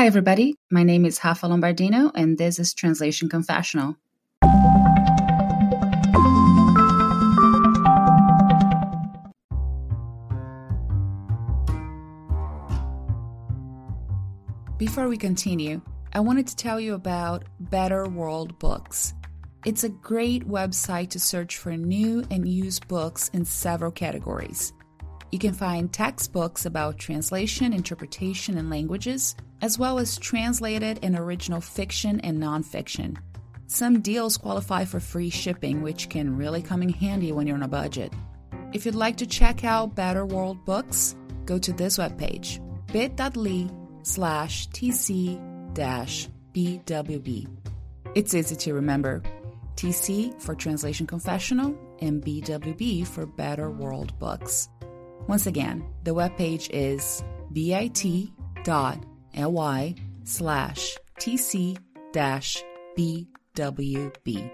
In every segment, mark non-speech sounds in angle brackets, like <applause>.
Hi, everybody. My name is Rafa Lombardino, and this is Translation Confessional. Before we continue, I wanted to tell you about Better World Books. It's a great website to search for new and used books in several categories. You can find textbooks about translation, interpretation, and languages, as well as translated and original fiction and nonfiction. Some deals qualify for free shipping, which can really come in handy when you're on a budget. If you'd like to check out Better World Books, go to this webpage, bit.ly slash tc dash bwb. It's easy to remember. TC for Translation Confessional and BWB for Better World Books. Once again, the webpage is bit.ly slash tc dash bwb.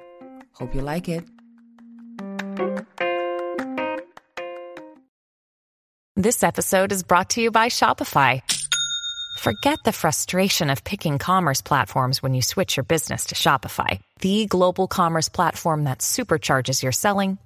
Hope you like it. This episode is brought to you by Shopify. Forget the frustration of picking commerce platforms when you switch your business to Shopify, the global commerce platform that supercharges your selling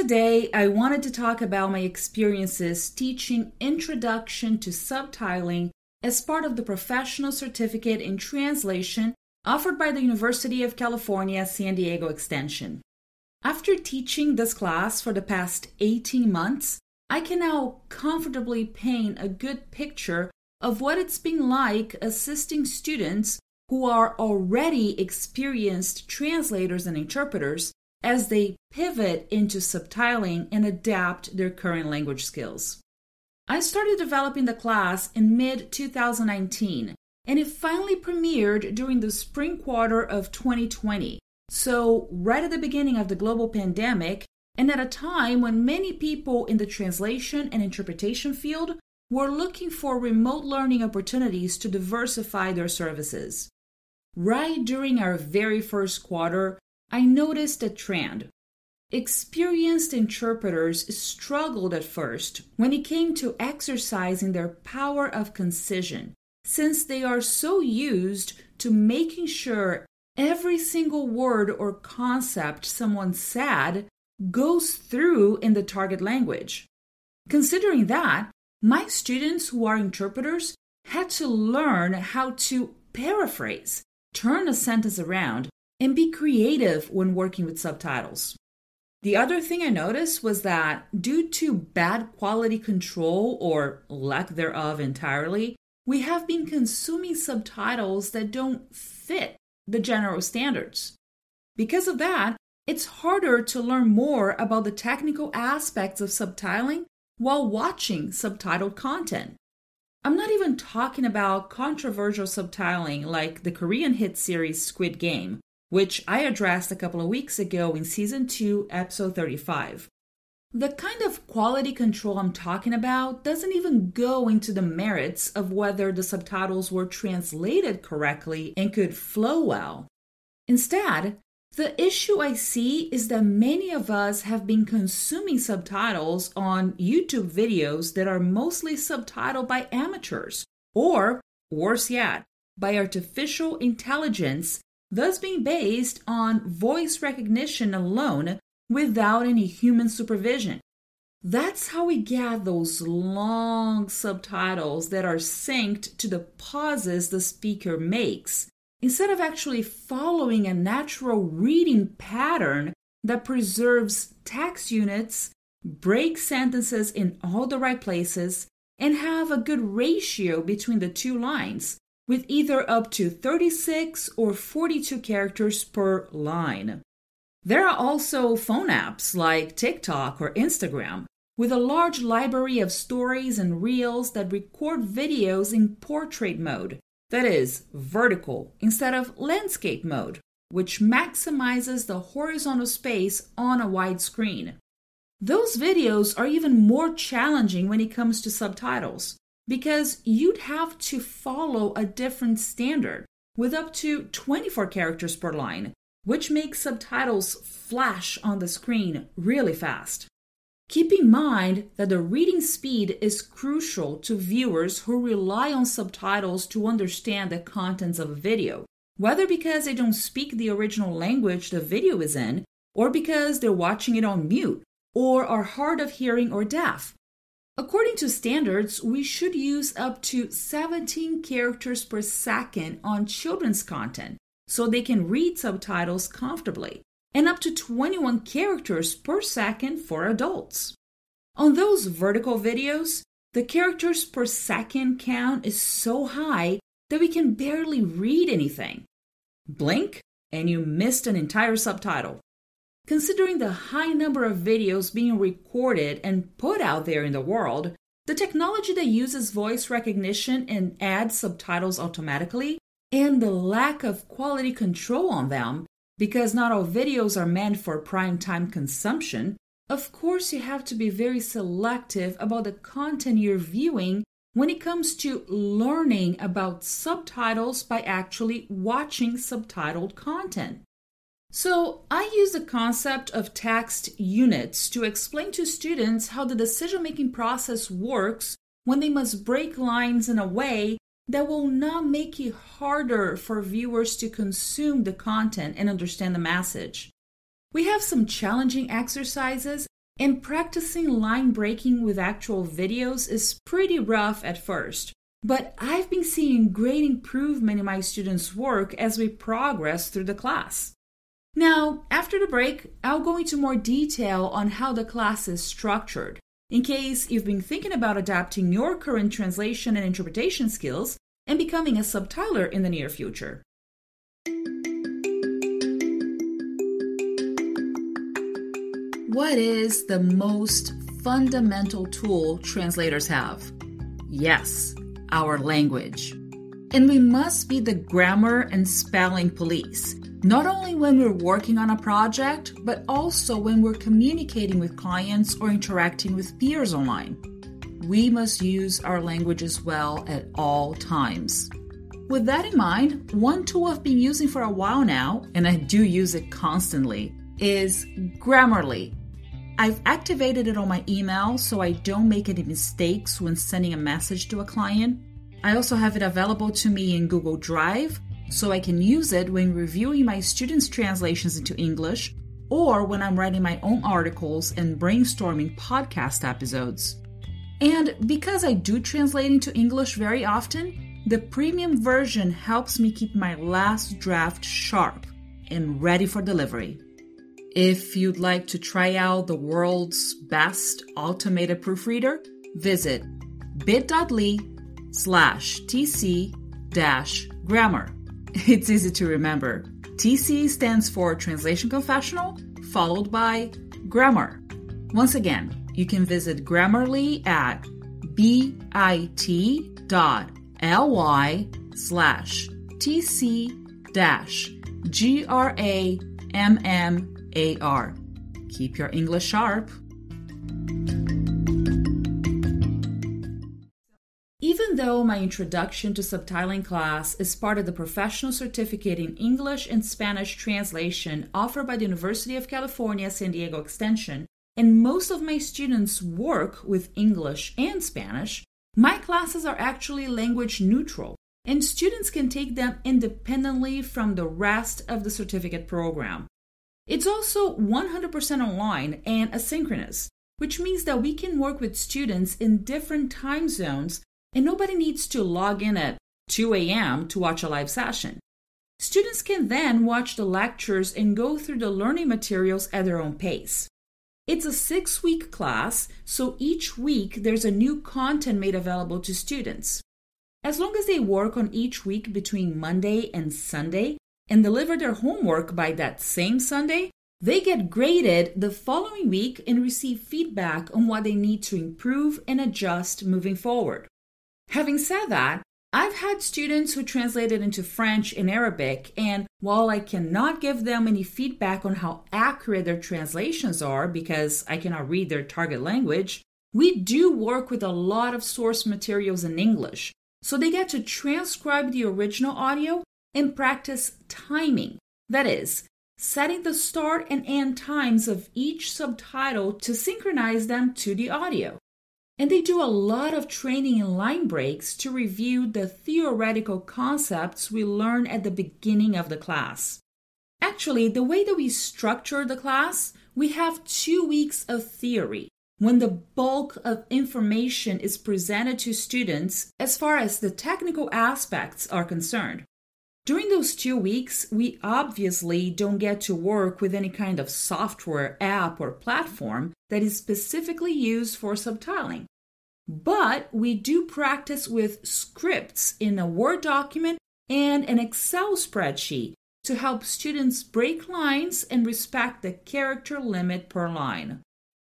Today, I wanted to talk about my experiences teaching Introduction to Subtitling as part of the Professional Certificate in Translation offered by the University of California, San Diego Extension. After teaching this class for the past 18 months, I can now comfortably paint a good picture of what it's been like assisting students who are already experienced translators and interpreters as they pivot into subtitling and adapt their current language skills. I started developing the class in mid 2019 and it finally premiered during the spring quarter of 2020. So, right at the beginning of the global pandemic, and at a time when many people in the translation and interpretation field were looking for remote learning opportunities to diversify their services. Right during our very first quarter, I noticed a trend. Experienced interpreters struggled at first when it came to exercising their power of concision, since they are so used to making sure every single word or concept someone said goes through in the target language. Considering that, my students who are interpreters had to learn how to paraphrase, turn a sentence around, and be creative when working with subtitles. The other thing I noticed was that due to bad quality control or lack thereof entirely, we have been consuming subtitles that don't fit the general standards. Because of that, it's harder to learn more about the technical aspects of subtitling while watching subtitled content. I'm not even talking about controversial subtitling like the Korean hit series Squid Game, which I addressed a couple of weeks ago in season 2, episode 35. The kind of quality control I'm talking about doesn't even go into the merits of whether the subtitles were translated correctly and could flow well. Instead, the issue I see is that many of us have been consuming subtitles on YouTube videos that are mostly subtitled by amateurs, or worse yet, by artificial intelligence, thus being based on voice recognition alone without any human supervision. That's how we get those long subtitles that are synced to the pauses the speaker makes instead of actually following a natural reading pattern that preserves text units, breaks sentences in all the right places, and have a good ratio between the two lines, with either up to 36 or 42 characters per line. There are also phone apps like TikTok or Instagram with a large library of stories and reels that record videos in portrait mode that is, vertical instead of landscape mode, which maximizes the horizontal space on a wide screen. Those videos are even more challenging when it comes to subtitles because you'd have to follow a different standard with up to 24 characters per line, which makes subtitles flash on the screen really fast. Keep in mind that the reading speed is crucial to viewers who rely on subtitles to understand the contents of a video, whether because they don't speak the original language the video is in, or because they're watching it on mute, or are hard of hearing or deaf. According to standards, we should use up to 17 characters per second on children's content so they can read subtitles comfortably and up to 21 characters per second for adults. On those vertical videos, the characters per second count is so high that we can barely read anything. Blink, and you missed an entire subtitle. Considering the high number of videos being recorded and put out there in the world, the technology that uses voice recognition and adds subtitles automatically, and the lack of quality control on them because not all videos are meant for prime time consumption, of course you have to be very selective about the content you're viewing when it comes to learning about subtitles by actually watching subtitled content. So, I use the concept of text units to explain to students how the decision making process works when they must break lines in a way that will not make it harder for viewers to consume the content and understand the message. We have some challenging exercises, and practicing line breaking with actual videos is pretty rough at first. But I've been seeing great improvement in my students' work as we progress through the class. Now, after the break, I'll go into more detail on how the class is structured in case you've been thinking about adapting your current translation and interpretation skills and becoming a subtitler in the near future. What is the most fundamental tool translators have? Yes, our language. And we must be the grammar and spelling police not only when we're working on a project, but also when we're communicating with clients or interacting with peers online. We must use our language as well at all times. With that in mind, one tool I've been using for a while now, and I do use it constantly, is Grammarly. I've activated it on my email so I don't make any mistakes when sending a message to a client. I also have it available to me in Google Drive so I can use it when reviewing my students' translations into English or when I'm writing my own articles and brainstorming podcast episodes. And because I do translate into English very often, the premium version helps me keep my last draft sharp and ready for delivery. If you'd like to try out the world's best automated proofreader, visit bit.ly slash tc dash grammar. <laughs> It's easy to remember. TC stands for Translation Confessional, followed by Grammar. Once again, you can visit Grammarly at bit.ly slash tc dash g-r-a-m-m-a-r. Keep your English sharp. Though my introduction to subtitling class is part of the professional certificate in English and Spanish translation offered by the University of California San Diego Extension, and most of my students work with English and Spanish, my classes are actually language neutral, and students can take them independently from the rest of the certificate program. It's also 100% online and asynchronous, which means that we can work with students in different time zones and nobody needs to log in at 2 a.m. to watch a live session. Students can then watch the lectures and go through the learning materials at their own pace. It's a six week class, so each week there's a new content made available to students. As long as they work on each week between Monday and Sunday and deliver their homework by that same Sunday, they get graded the following week and receive feedback on what they need to improve and adjust moving forward. Having said that, I've had students who translated into French and Arabic, and while I cannot give them any feedback on how accurate their translations are because I cannot read their target language, we do work with a lot of source materials in English. So they get to transcribe the original audio and practice timing. That is, setting the start and end times of each subtitle to synchronize them to the audio. And they do a lot of training in line breaks to review the theoretical concepts we learn at the beginning of the class. Actually, the way that we structure the class, we have two weeks of theory when the bulk of information is presented to students as far as the technical aspects are concerned. During those two weeks, we obviously don't get to work with any kind of software, app, or platform that is specifically used for subtitling. But we do practice with scripts in a Word document and an Excel spreadsheet to help students break lines and respect the character limit per line.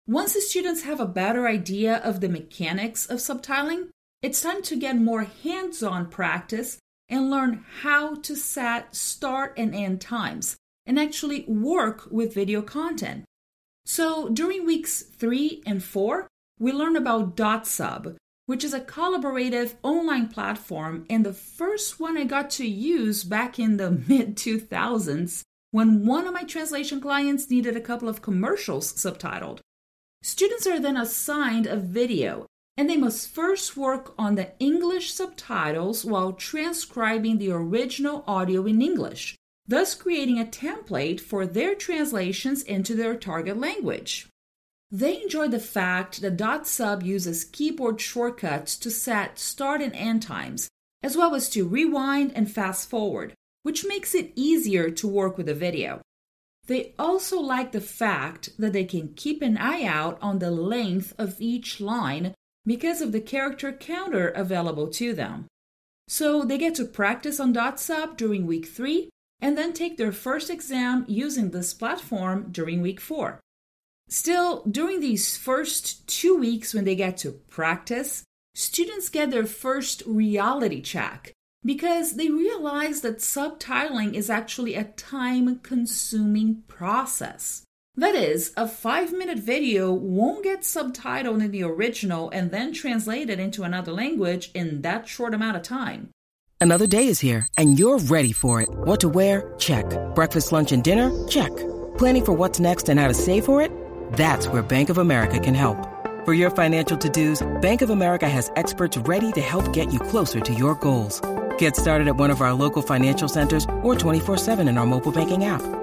Once the students have a better idea of the mechanics of subtitling, it's time to get more hands on practice and learn how to set start and end times and actually work with video content. So during weeks three and four, we learn about DotSub, which is a collaborative online platform and the first one I got to use back in the <laughs> mid 2000s when one of my translation clients needed a couple of commercials subtitled. Students are then assigned a video and they must first work on the English subtitles while transcribing the original audio in English, thus creating a template for their translations into their target language. They enjoy the fact that DotSub uses keyboard shortcuts to set start and end times, as well as to rewind and fast forward, which makes it easier to work with the video. They also like the fact that they can keep an eye out on the length of each line because of the character counter available to them. So they get to practice on DotSub during week three and then take their first exam using this platform during week four. Still, during these first two weeks when they get to practice, students get their first reality check because they realize that subtitling is actually a time consuming process. That is, a five minute video won't get subtitled in the original and then translated into another language in that short amount of time. Another day is here, and you're ready for it. What to wear? Check. Breakfast, lunch, and dinner? Check. Planning for what's next and how to save for it? That's where Bank of America can help. For your financial to-dos, Bank of America has experts ready to help get you closer to your goals. Get started at one of our local financial centers or 24-7 in our mobile banking app.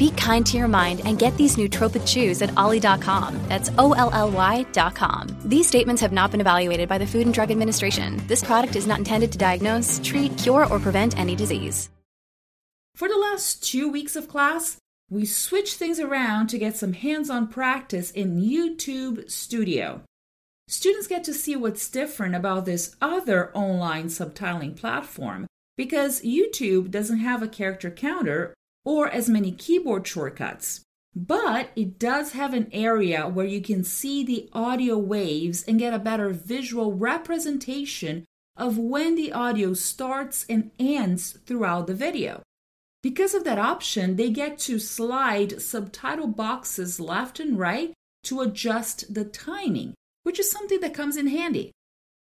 Be kind to your mind and get these nootropic chews at olly.com. That's O L L Y.com. These statements have not been evaluated by the Food and Drug Administration. This product is not intended to diagnose, treat, cure, or prevent any disease. For the last two weeks of class, we switched things around to get some hands on practice in YouTube Studio. Students get to see what's different about this other online subtitling platform because YouTube doesn't have a character counter or as many keyboard shortcuts. But it does have an area where you can see the audio waves and get a better visual representation of when the audio starts and ends throughout the video. Because of that option, they get to slide subtitle boxes left and right to adjust the timing, which is something that comes in handy.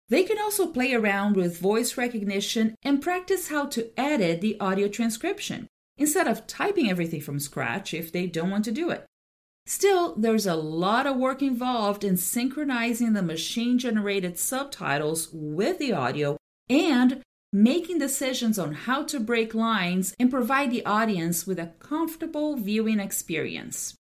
They can also play around with voice recognition and practice how to edit the audio transcription instead of typing everything from scratch if they don't want to do it. Still, there's a lot of work involved in synchronizing the machine generated subtitles with the audio and making decisions on how to break lines and provide the audience with a comfortable viewing experience.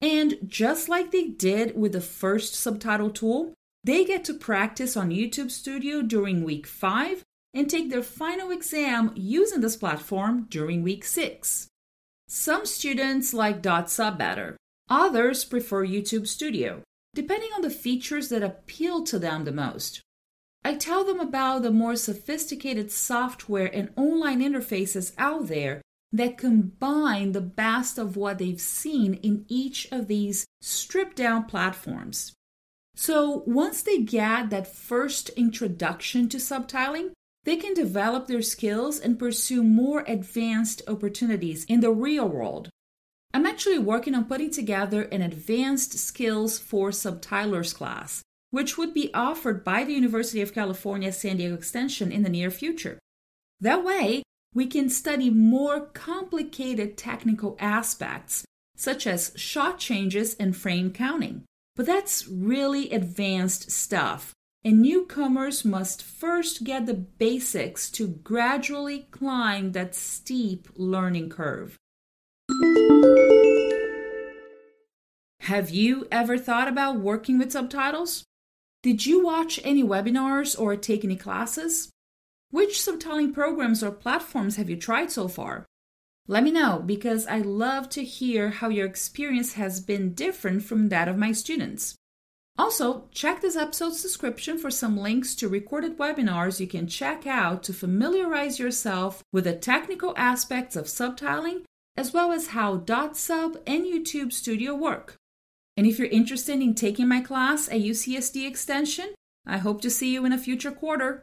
And just like they did with the first subtitle tool, they get to practice on YouTube Studio during week 5 and take their final exam using this platform during week six. Some students like DotSub better, others prefer YouTube Studio, depending on the features that appeal to them the most. I tell them about the more sophisticated software and online interfaces out there that combine the best of what they've seen in each of these stripped down platforms. So once they get that first introduction to subtitling, they can develop their skills and pursue more advanced opportunities in the real world. I'm actually working on putting together an advanced skills for subtitlers class, which would be offered by the University of California San Diego Extension in the near future. That way, we can study more complicated technical aspects, such as shot changes and frame counting. But that's really advanced stuff, and newcomers must first get the basics to gradually climb that steep learning curve. Have you ever thought about working with subtitles? Did you watch any webinars or take any classes? Which subtitling programs or platforms have you tried so far? Let me know because I love to hear how your experience has been different from that of my students. Also, check this episode's description for some links to recorded webinars you can check out to familiarize yourself with the technical aspects of subtitling as well as how DotSub and YouTube Studio work. And if you're interested in taking my class at UCSD Extension, I hope to see you in a future quarter.